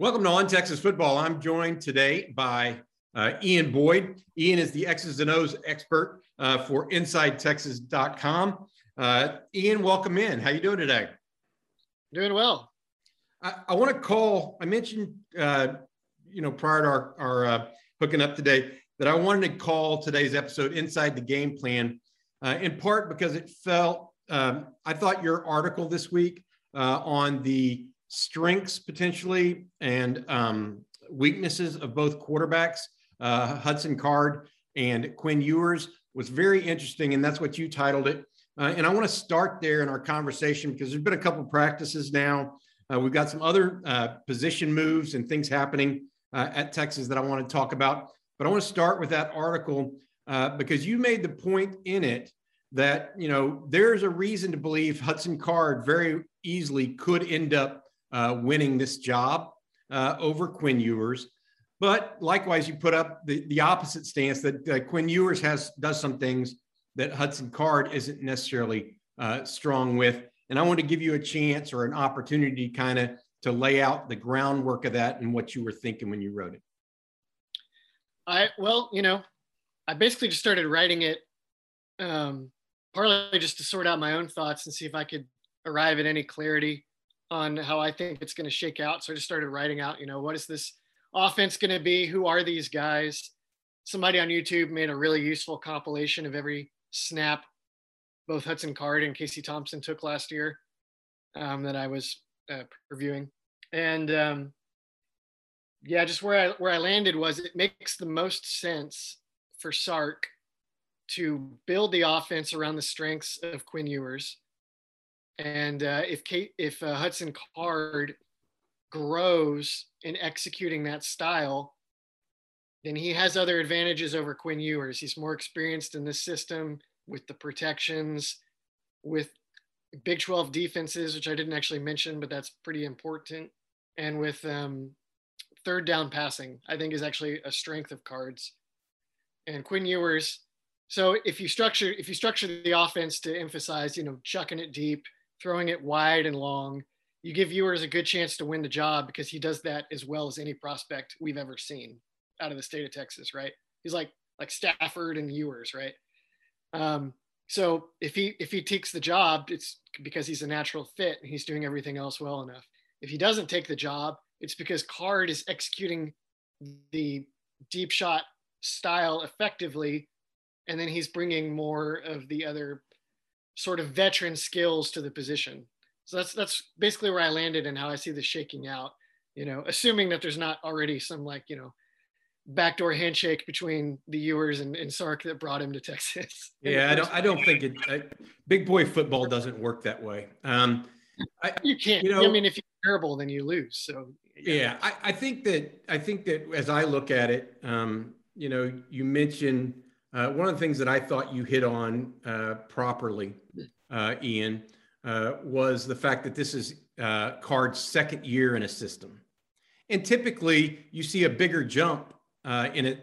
Welcome to On Texas Football. I'm joined today by uh, Ian Boyd. Ian is the X's and O's expert uh, for InsideTexas.com. Uh, Ian, welcome in. How you doing today? Doing well. I, I want to call. I mentioned, uh, you know, prior to our, our uh, hooking up today, that I wanted to call today's episode "Inside the Game Plan," uh, in part because it felt. Um, I thought your article this week uh, on the strengths potentially and um, weaknesses of both quarterbacks, uh, Hudson Card and Quinn Ewers, was very interesting, and that's what you titled it. Uh, and I want to start there in our conversation because there's been a couple practices now. Uh, we've got some other uh, position moves and things happening at Texas that I want to talk about. But I want to start with that article uh, because you made the point in it that you know there's a reason to believe Hudson Card very easily could end up uh, winning this job uh, over Quinn Ewers. But likewise, you put up the, the opposite stance that uh, Quinn Ewers has does some things that Hudson Card isn't necessarily uh, strong with. And I want to give you a chance or an opportunity kind of to lay out the groundwork of that and what you were thinking when you wrote it. I well, you know, I basically just started writing it, um, partly just to sort out my own thoughts and see if I could arrive at any clarity on how I think it's going to shake out. So I just started writing out, you know, what is this offense going to be? Who are these guys? Somebody on YouTube made a really useful compilation of every snap both Hudson Card and Casey Thompson took last year um, that I was uh, reviewing, and um, yeah, just where I where I landed was it makes the most sense for Sark to build the offense around the strengths of Quinn Ewers, and uh, if Kate, if uh, Hudson Card grows in executing that style, then he has other advantages over Quinn Ewers. He's more experienced in this system with the protections, with Big 12 defenses, which I didn't actually mention, but that's pretty important, and with um, third down passing, I think is actually a strength of Card's. And Quinn Ewers. So if you structure if you structure the offense to emphasize, you know, chucking it deep, throwing it wide and long, you give Ewers a good chance to win the job because he does that as well as any prospect we've ever seen out of the state of Texas, right? He's like like Stafford and Ewers, right? Um, so if he if he takes the job, it's because he's a natural fit and he's doing everything else well enough. If he doesn't take the job, it's because Card is executing the deep shot style effectively, and then he's bringing more of the other sort of veteran skills to the position. So that's that's basically where I landed and how I see this shaking out. You know, assuming that there's not already some like you know backdoor handshake between the Ewers and, and Sark that brought him to Texas. Yeah, I don't. I don't think it. I, big boy football doesn't work that way. Um, I, You can't. You know, I mean, if you're terrible, then you lose. So yeah, I, I think that. I think that as I look at it, um, you know, you mentioned uh, one of the things that I thought you hit on uh, properly, uh, Ian, uh, was the fact that this is uh, Card's second year in a system, and typically you see a bigger jump uh, in a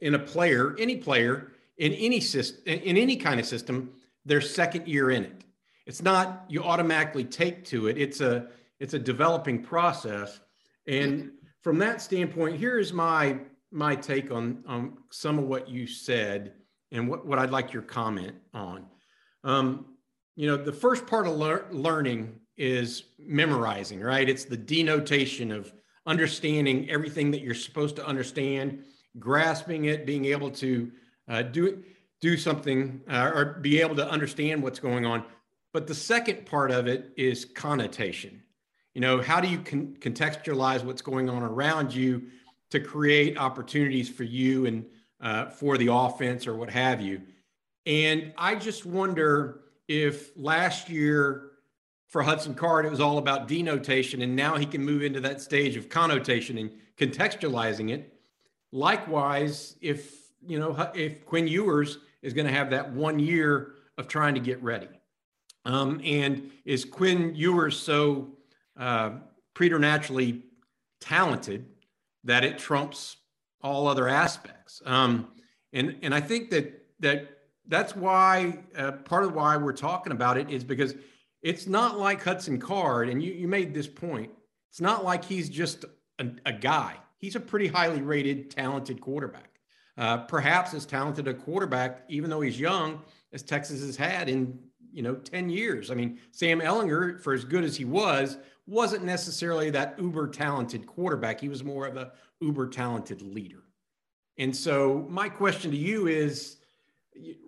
in a player, any player in any system, in any kind of system, their second year in it. It's not you automatically take to it. It's a it's a developing process, and from that standpoint, here is my my take on on some of what you said and what what I'd like your comment on. Um, you know, the first part of lear- learning is memorizing, right? It's the denotation of understanding everything that you're supposed to understand, grasping it, being able to uh, do do something uh, or be able to understand what's going on. But the second part of it is connotation. You know, how do you con- contextualize what's going on around you to create opportunities for you and uh, for the offense or what have you? And I just wonder if last year for Hudson Card, it was all about denotation, and now he can move into that stage of connotation and contextualizing it. Likewise, if you know if Quinn Ewers is going to have that one year of trying to get ready, um, and is Quinn Ewers so uh, preternaturally talented that it trumps all other aspects? Um, and and I think that that that's why uh, part of why we're talking about it is because it's not like Hudson Card, and you, you made this point. It's not like he's just a, a guy. He's a pretty highly rated, talented quarterback. Uh, perhaps as talented a quarterback, even though he's young, as Texas has had in you know 10 years. I mean, Sam Ehlinger, for as good as he was, wasn't necessarily that uber talented quarterback. He was more of a uber talented leader. And so my question to you is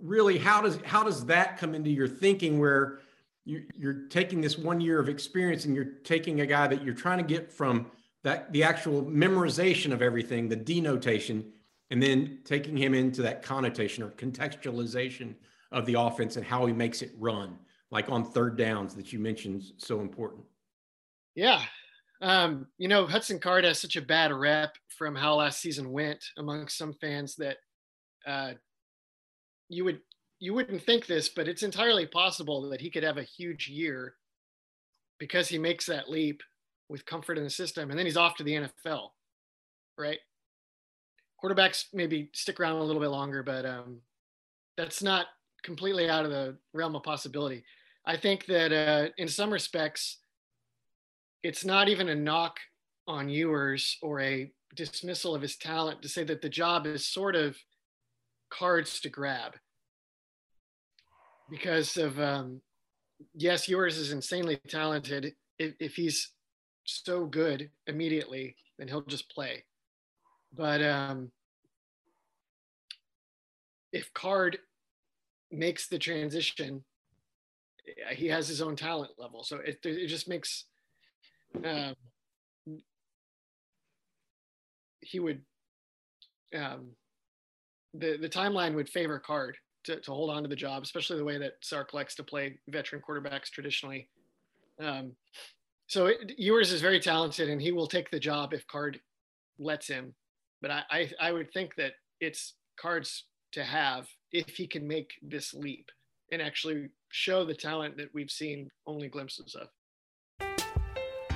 really how does how does that come into your thinking where you, you're taking this one year of experience and you're taking a guy that you're trying to get from that the actual memorization of everything, the denotation, and then taking him into that connotation or contextualization of the offense and how he makes it run, like on third downs that you mentioned so important. Yeah. Um, you know, Hudson Card has such a bad rep from how last season went amongst some fans that uh, you would you wouldn't think this, but it's entirely possible that he could have a huge year because he makes that leap with comfort in the system, and then he's off to the NFL, right? Quarterbacks maybe stick around a little bit longer, but um, that's not completely out of the realm of possibility. I think that uh, in some respects, it's not even a knock on Ewers or a dismissal of his talent to say that the job is sort of Card's to grab because of um, yes, Ewers is insanely talented. If, if he's so good immediately, then he'll just play. But um, if Card makes the transition, he has his own talent level. So it, it just makes um, he would um, the the timeline would favor Card to, to hold on to the job, especially the way that Sark likes to play veteran quarterbacks traditionally. Um, so it, Ewers is very talented, and he will take the job if Card lets him. But I, I, I would think that it's Card's to have if he can make this leap and actually show the talent that we've seen only glimpses of.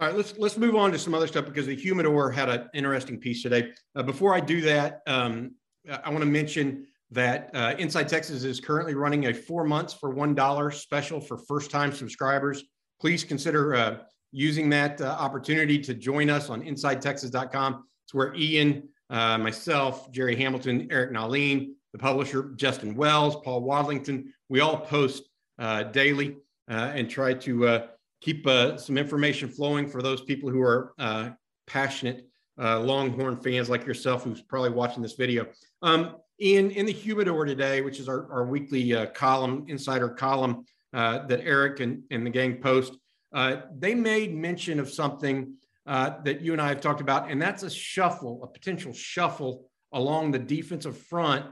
All right, let's let's move on to some other stuff because the humidor had an interesting piece today. Uh, before I do that, um, I want to mention that uh, Inside Texas is currently running a four months for one dollar special for first time subscribers. Please consider uh, using that uh, opportunity to join us on InsideTexas.com. It's where Ian, uh, myself, Jerry Hamilton, Eric Nahlin, the publisher Justin Wells, Paul Wadlington, we all post uh, daily and try to keep uh, some information flowing for those people who are uh, passionate uh, Longhorn fans like yourself, who's probably watching this video. Um, in in the humidor today, which is our, our weekly uh, column, insider column uh, that Eric and, and the gang post, uh, they made mention of something that you and I have talked about, and that's a shuffle, a potential shuffle along the defensive front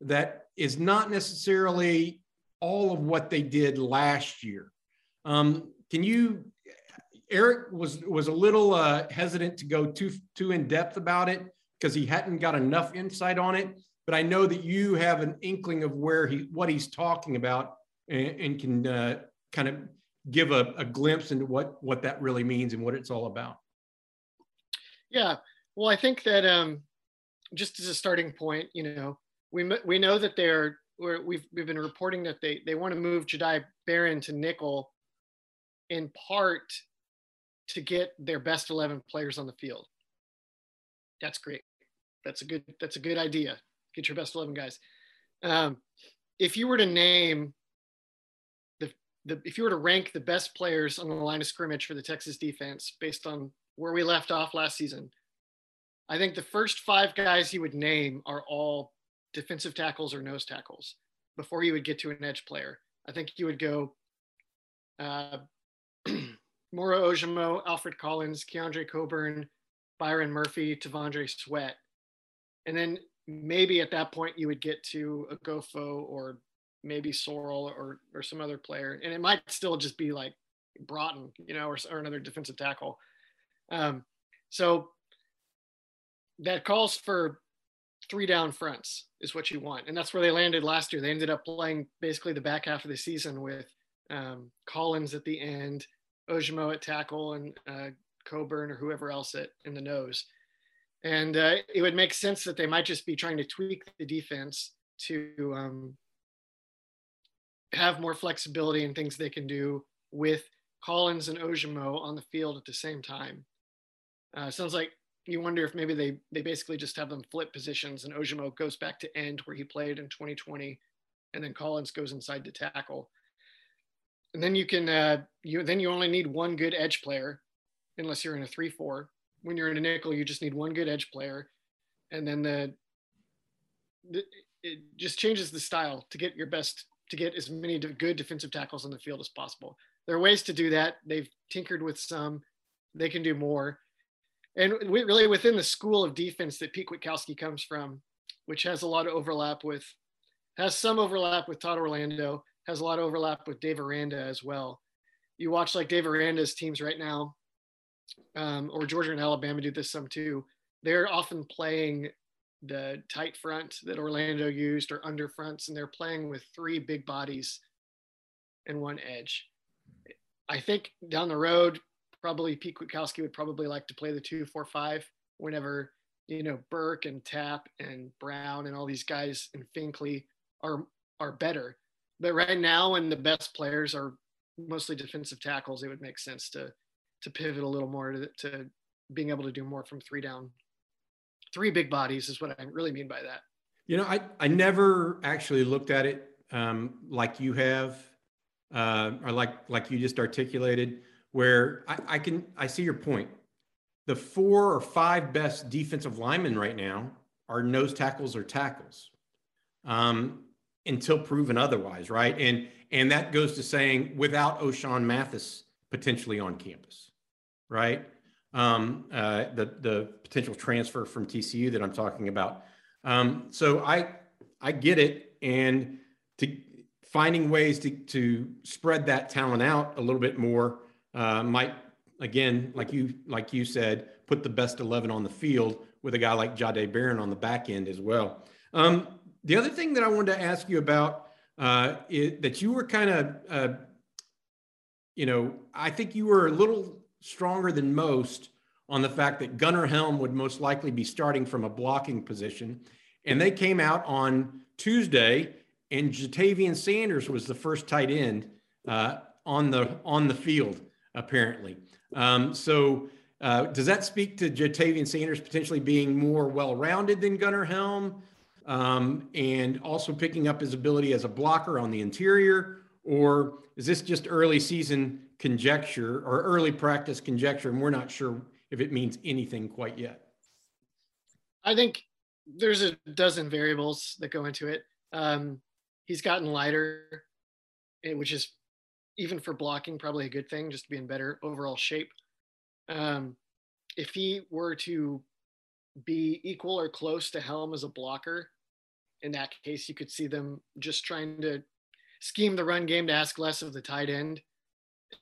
that is not necessarily all of what they did last year. Um, can you, Eric was was a little uh, hesitant to go too too in depth about it because he hadn't got enough insight on it. But I know that you have an inkling of where he what he's talking about and, and can uh, kind of give a, a glimpse into what what that really means and what it's all about. Yeah. Well, I think that um, just as a starting point, you know, we we know that they're we've we've been reporting that they they want to move Jahdae Barron to nickel, in part to get their best eleven players on the field. That's great. That's a good that's a good idea. Get your best eleven guys. Um, if you were to name the, the if you were to rank the best players on the line of scrimmage for the Texas defense based on where we left off last season, I think the first five guys you would name are all defensive tackles or nose tackles before you would get to an edge player. I think you would go uh, Moro Ojomo, Alfred Collins, Keondre Coburn, Byron Murphy, T'Vondre Sweat. And then maybe at that point you would get to a Gofo or maybe Sorrell or or some other player. And it might still just be like Broughton, you know, or, or another defensive tackle. Um, so that calls for three down fronts is what you want. And that's where they landed last year. They ended up playing basically the back half of the season with um, Collins at the end, Ojomo at tackle, and uh, Coburn or whoever else at, in the nose. And uh, it would make sense that they might just be trying to tweak the defense to um, have more flexibility and things they can do with Collins and Ojomo on the field at the same time. Uh, sounds like you wonder if maybe they they basically just have them flip positions and Ojomo goes back to end where he played in 2020, and then Collins goes inside to tackle. And then you can uh, you then you only need one good edge player, unless you're in a three four. When you're in a nickel, you just need one good edge player, and then the, the it just changes the style to get your best to get as many good defensive tackles on the field as possible. There are ways to do that. They've tinkered with some. They can do more and we, really within the school of defense that Pete Kwiatkowski comes from, which has a lot of overlap with, has some overlap with Todd Orlando, has a lot of overlap with Dave Aranda as well. You watch like Dave Aranda's teams right now, um, or Georgia and Alabama do this some too. They're often playing the tight front that Orlando used or under fronts, and they're playing with three big bodies and one edge. I think down the road, probably Pete Kwiatkowski would probably like to play the two, four, five whenever you know Burke and Tap and Brown and all these guys and Finkley are are better. But right now, when the best players are mostly defensive tackles, it would make sense to to pivot a little more to, to being able to do more from three down. Three big bodies is what I really mean by that. You know, I I never actually looked at it um, like you have, uh, or like like you just articulated where I, I can I see your point. The four or five best defensive linemen right now are nose tackles or tackles, um, until proven otherwise, right? And and that goes to saying without Ochaun Mathis potentially on campus, right? Um, uh, the the potential transfer from TCU that I'm talking about. Um, so I I get it, and to finding ways to to spread that talent out a little bit more uh, might again, like you like you said, put the best eleven on the field with a guy like Jahdae Barron on the back end as well. Um, the other thing that I wanted to ask you about uh, is that you were kind of, uh, you know, I think you were a little stronger than most on the fact that Gunnar Helm would most likely be starting from a blocking position, and they came out on Tuesday, and Ja'Tavion Sanders was the first tight end uh, on the on the field apparently. Um, so uh, does that speak to Ja'Tavion Sanders potentially being more well-rounded than Gunnar Helm um, and also picking up his ability as a blocker on the interior? Or is this just early season conjecture or early practice conjecture and we're not sure if it means anything quite yet? I think there's a dozen variables that go into it. Um, he's gotten lighter, eh, which is even for blocking, probably a good thing just to be in better overall shape. Um, if he were to be equal or close to Helm as a blocker, in that case, you could see them just trying to scheme the run game to ask less of the tight end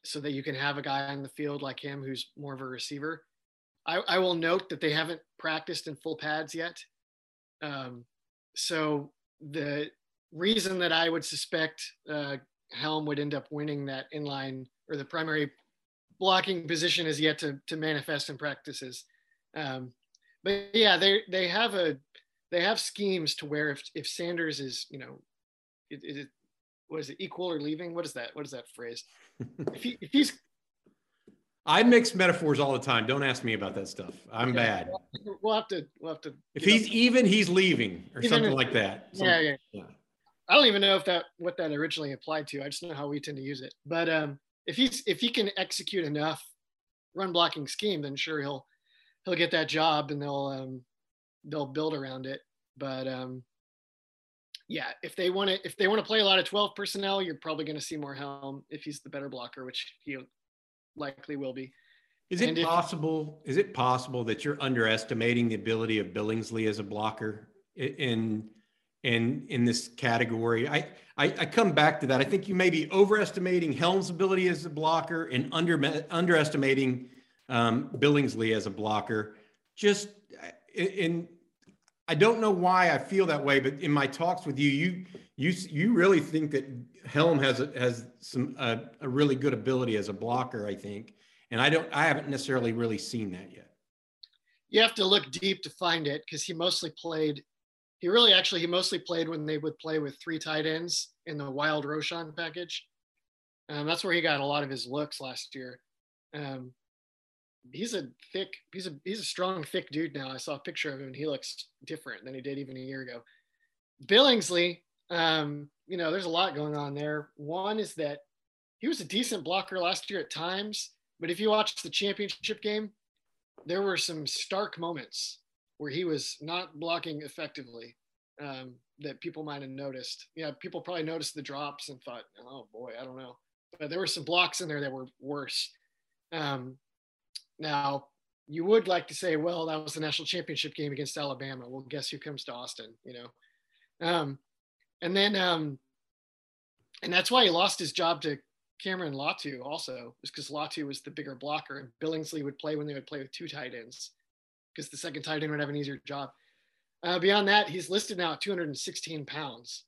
so that you can have a guy on the field like him who's more of a receiver. I, I will note that they haven't practiced in full pads yet. Um, so the reason that I would suspect uh, Helm would end up winning that inline or the primary blocking position is yet to, to manifest in practices. Um, but yeah, they they have a they have schemes to where if if Sanders is you know, is it, is it equal or leaving? What is that? What is that phrase? if, he, if he's I mix metaphors all the time. Don't ask me about that stuff. I'm okay. bad. We'll have to. We'll have to. If he's up. even, he's leaving, or even something if, like that. Some, yeah, yeah, yeah. I don't even know if that what that originally applied to. I just know how we tend to use it. But um, if he's if he can execute enough run blocking scheme, then sure he'll he'll get that job and they'll um, they'll build around it. But um, yeah, if they want to if they want to play a lot of 12 personnel, you're probably going to see more Helm if he's the better blocker, which he likely will be. Is it possible? Is it possible that you're underestimating the ability of Billingsley as a blocker in in in this category? I, I I come back to that. I think you may be overestimating Helm's ability as a blocker and under underestimating um, Billingsley as a blocker. Just in, I don't know why I feel that way, but in my talks with you, you you you really think that Helm has a, has some a really good ability as a blocker. I think and I don't, I haven't necessarily really seen that yet. You have to look deep to find it because he mostly played. He really actually he mostly played when they would play with three tight ends in the Wild Roschon package. Um, that's where he got a lot of his looks last year. Um, he's a thick, he's a he's a strong, thick dude now. I saw a picture of him and he looks different than he did even a year ago. Billingsley, um, you know, there's a lot going on there. One is that he was a decent blocker last year at times, but if you watch the championship game, there were some stark moments where he was not blocking effectively um, that people might have noticed. Yeah, people probably noticed the drops and thought, "Oh boy, I don't know." But there were some blocks in there that were worse. Um, now, you would like to say, "Well, that was the national championship game against Alabama." Well, guess who comes to Austin? You know, um, and then, um, and that's why he lost his job to Cameron Latu also was because Latu was the bigger blocker and Billingsley would play when they would play with two tight ends because the second tight end would have an easier job. Uh, beyond that, he's listed now at 216 pounds.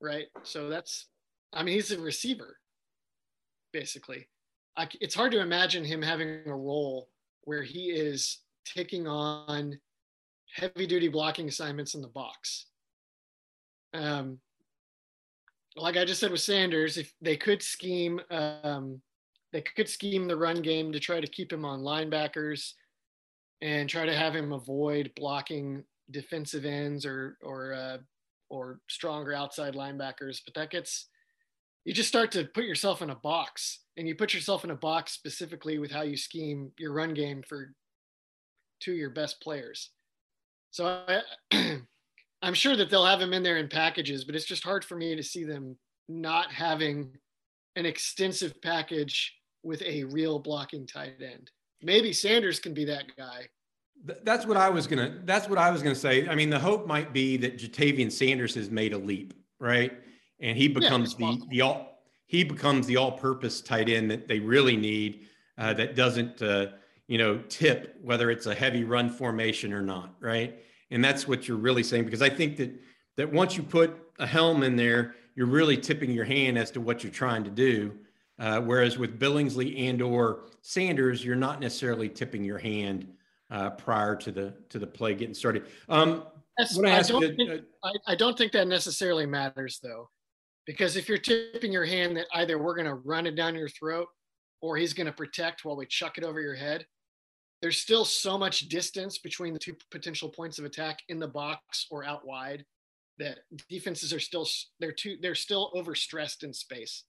Right. So that's, I mean, he's a receiver, basically. I, it's hard to imagine him having a role where he is taking on heavy duty blocking assignments in the box. Um, like I just said with Sanders, if they could scheme, um, they could scheme the run game to try to keep him on linebackers and try to have him avoid blocking defensive ends or or uh, or stronger outside linebackers. But that gets you just start to put yourself in a box, and you put yourself in a box specifically with how you scheme your run game for two of your best players. So I, I'm sure that they'll have him in there in packages, but it's just hard for me to see them not having an extensive package with a real blocking tight end. Maybe Sanders can be that guy. That's what I was gonna. That's what I was gonna say. I mean, the hope might be that Ja'Tavion Sanders has made a leap, right? And he becomes yeah, the the all he becomes the all-purpose tight end that they really need. Uh, that doesn't, uh, you know, tip whether it's a heavy run formation or not, right? And that's what you're really saying, because I think that that once you put a Helm in there, you're really tipping your hand as to what you're trying to do. Uh, whereas with Billingsley and or Sanders, you're not necessarily tipping your hand uh, prior to the to the play getting started. Um, I, don't you, think, uh, I, I don't think that necessarily matters though, because if you're tipping your hand that either we're going to run it down your throat or he's going to protect while we chuck it over your head, there's still so much distance between the two potential points of attack in the box or out wide that defenses are still they're too they're still overstressed in space.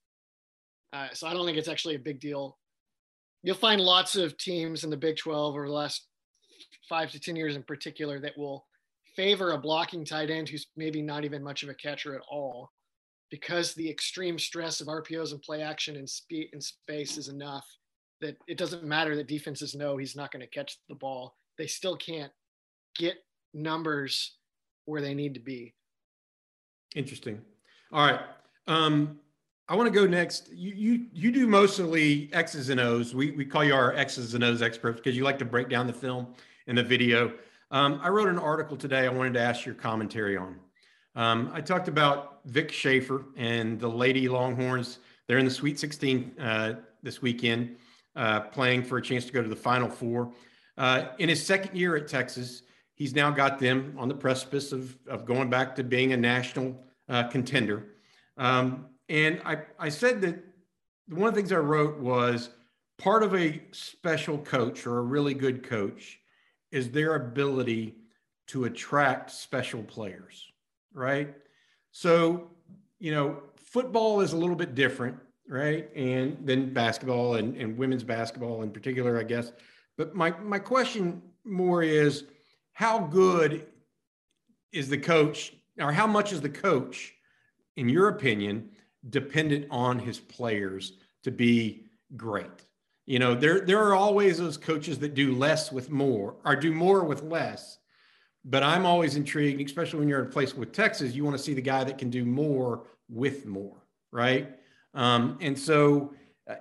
Uh, so I don't think it's actually a big deal. You'll find lots of teams in the Big 12 over the last five to ten years in particular that will favor a blocking tight end who's maybe not even much of a catcher at all because the extreme stress of RPOs and play action and speed and space is enough that it doesn't matter that defenses know he's not going to catch the ball. They still can't get numbers where they need to be. Interesting. All right. Um, I want to go next. You, you you do mostly X's and O's. We, we call you our X's and O's experts because you like to break down the film and the video. Um, I wrote an article today I wanted to ask your commentary on. Um, I talked about Vic Schaefer and the Lady Longhorns. They're in the Sweet 16 uh, this weekend uh, playing for a chance to go to the Final Four. Uh, in his second year at Texas, he's now got them on the precipice of, of going back to being a national uh, contender. Um, and I, I said that one of the things I wrote was part of a special coach or a really good coach is their ability to attract special players, right? So, you know, football is a little bit different, right? And then basketball and, and women's basketball in particular, I guess. But my, my question more is how good is the coach, or how much is the coach, in your opinion, dependent on his players to be great? You know, there there are always those coaches that do less with more, or do more with less. But I'm always intrigued, especially when you're in a place with Texas, you want to see the guy that can do more with more, right? Um, and so, uh,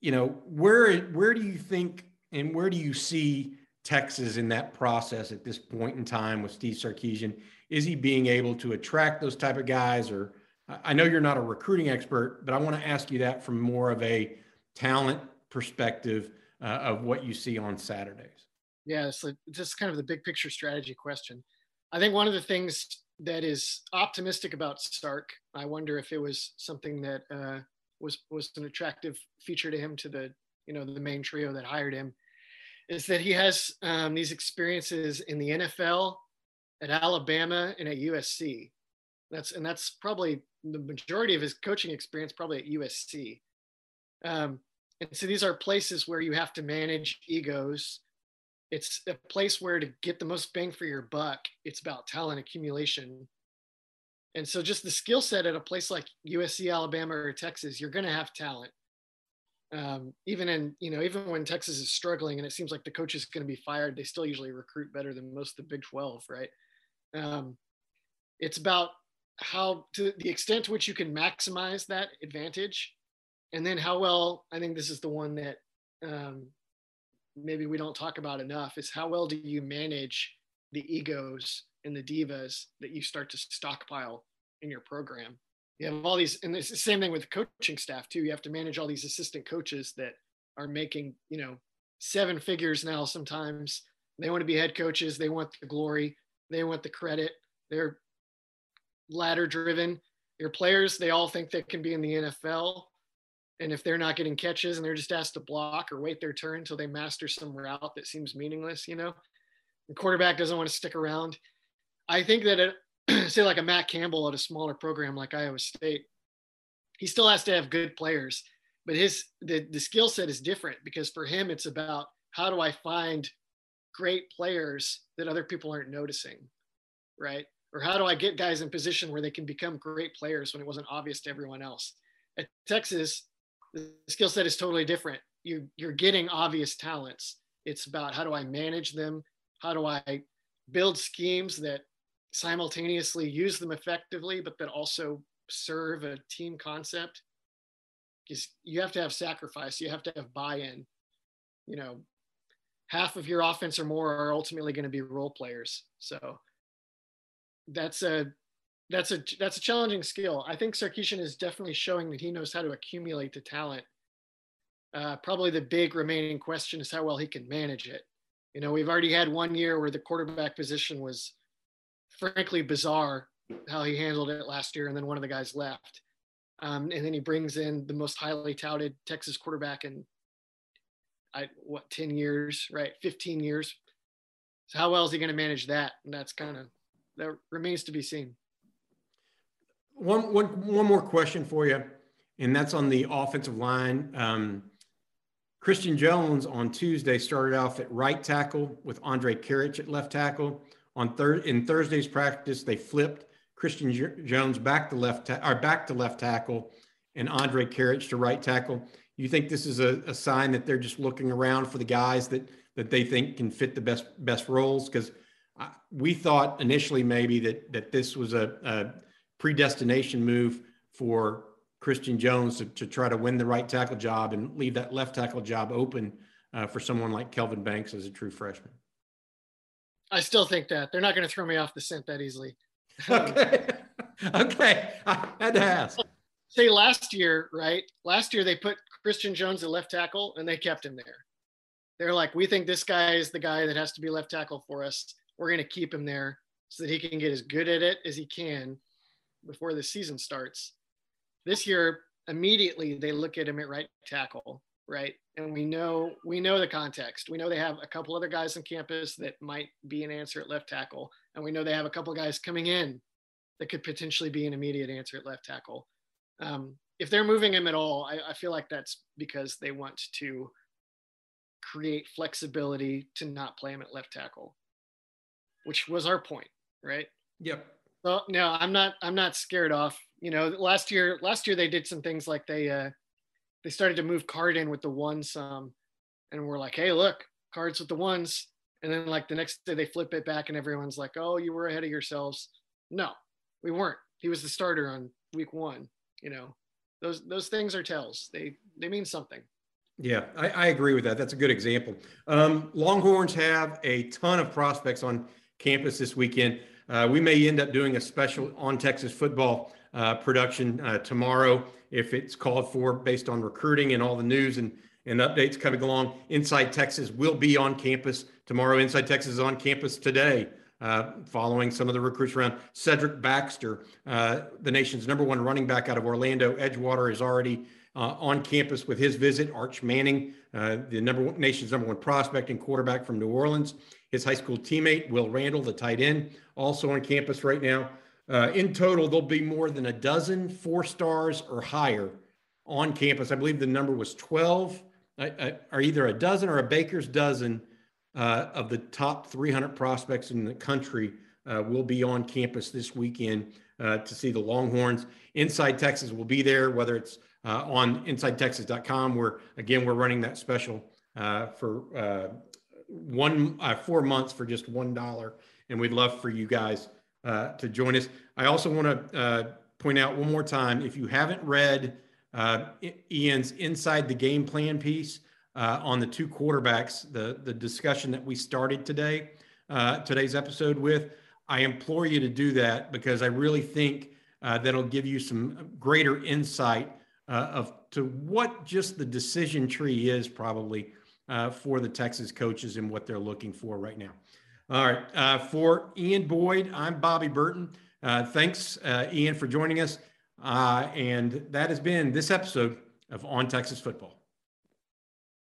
you know, where where do you think and where do you see Texas in that process at this point in time with Steve Sarkisian? Is he being able to attract those type of guys? Or I know you're not a recruiting expert, but I want to ask you that from more of a talent perspective uh, of what you see on Saturdays? Yeah, it's like, just kind of the big picture strategy question. I think one of the things that is optimistic about Sark, I wonder if it was something that uh, was was an attractive feature to him to the you know the main trio that hired him, is that he has um, these experiences in the NFL, at Alabama, and at USC. That's and that's probably the majority of his coaching experience, probably at USC. Um, and so these are places where you have to manage egos. It's a place where to get the most bang for your buck, it's about talent accumulation. And so just the skill set at a place like USC, Alabama, or Texas, you're going to have talent. Um, even in, you know, even when Texas is struggling and it seems like the coach is going to be fired, they still usually recruit better than most of the Big 12, right? Um, it's about how to the extent to which you can maximize that advantage and then how well i think this is the one that um, maybe we don't talk about enough is how well do you manage the egos and the divas that you start to stockpile in your program? You have all these and it's the same thing with coaching staff too. You have to manage all these assistant coaches that are making you know seven figures now sometimes. They want to be head coaches. They want the glory. They want the credit. They're ladder driven. Your players they all think they can be in the nfl and if they're not getting catches and they're just asked to block or wait their turn until they master some route that seems meaningless, you know, the quarterback doesn't want to stick around. I think that it, say like a Matt Campbell at a smaller program like Iowa State, he still has to have good players, but his the, the skill set is different because for him it's about how do I find great players that other people aren't noticing, right? Or how do I get guys in position where they can become great players when it wasn't obvious to everyone else? At Texas, the skill set is totally different. You you're getting obvious talents. It's about how do I manage them? How do I build schemes that simultaneously use them effectively, but that also serve a team concept? Because you have to have sacrifice. You have to have buy-in. You know, half of your offense or more are ultimately going to be role players. So that's a that's a that's a challenging skill. I think Sarkisian is definitely showing that he knows how to accumulate the talent. Uh, probably the big remaining question is how well he can manage it. You know, we've already had one year where the quarterback position was frankly bizarre how he handled it last year, and then one of the guys left. Um, and then he brings in the most highly touted Texas quarterback in I what 10 years, right? 15 years. So how well is he going to manage that? And that's kind of that remains to be seen. One, one, one more question for you, and that's on the offensive line. Um, Christian Jones on Tuesday started off at right tackle with Andrej Karic at left tackle. On third in Thursday's practice, they flipped Christian J- Jones back to left ta- or back to left tackle, and Andrej Karic to right tackle. You think this is a, a sign that they're just looking around for the guys that that they think can fit the best best roles? Because we thought initially maybe that that this was a, a predestination move for Christian Jones to, to, try to win the right tackle job and leave that left tackle job open uh, for someone like Kelvin Banks as a true freshman. I still think that they're not going to throw me off the scent that easily. okay. okay. I had to ask. Say last year, right? Last year they put Christian Jones at left tackle and they kept him there. They're like, we think this guy is the guy that has to be left tackle for us. We're going to keep him there so that he can get as good at it as he can before the season starts. This year, immediately they look at him at right tackle, right? And we know we know the context. We know they have a couple other guys on campus that might be an answer at left tackle, and we know they have a couple guys coming in that could potentially be an immediate answer at left tackle. Um, if they're moving him at all, I, I feel like that's because they want to create flexibility to not play him at left tackle, which was our point, right? Yep. Well, no, I'm not. I'm not scared off. You know, last year, last year they did some things like they uh, they started to move Card in with the one some, and we're like, hey, look, Card's with the ones, and then like the next day they flip it back and everyone's like, oh, you were ahead of yourselves. No, we weren't. He was the starter on week one. You know, those those things are tells. They they mean something. Yeah, I, I agree with that. That's a good example. Um, Longhorns have a ton of prospects on campus this weekend. Uh, we may end up doing a special on Texas football uh, production uh, tomorrow if it's called for based on recruiting and all the news and, and updates coming along. Inside Texas will be on campus tomorrow. Inside Texas is on campus today. Uh, following some of the recruits around. Cedric Baxter, uh, the nation's number one running back out of Orlando. Edgewater is already uh, on campus with his visit. Arch Manning, uh, the number one, nation's number one prospect and quarterback from New Orleans. His high school teammate, Will Randall, the tight end, also on campus right now. Uh, in total, there'll be more than a dozen four stars or higher on campus. I believe the number was 12, or either a dozen or a baker's dozen uh, of the top 300 prospects in the country uh, will be on campus this weekend uh, to see the Longhorns. Inside Texas will be there, whether it's uh, on InsideTexas.com, where again we're running that special uh, for uh, one four months for just one dollar, and we'd love for you guys to join us. I also want to point out one more time if you haven't read Ian's Inside the Game Plan piece uh, on the two quarterbacks, the the discussion that we started today, uh, today's episode with. I implore you to do that because I really think uh, that'll give you some greater insight uh, of to what just the decision tree is probably uh, for the Texas coaches and what they're looking for right now. All right, uh, for Ian Boyd, I'm Bobby Burton. thanks, Ian, for joining us. and that has been this episode of On Texas Football.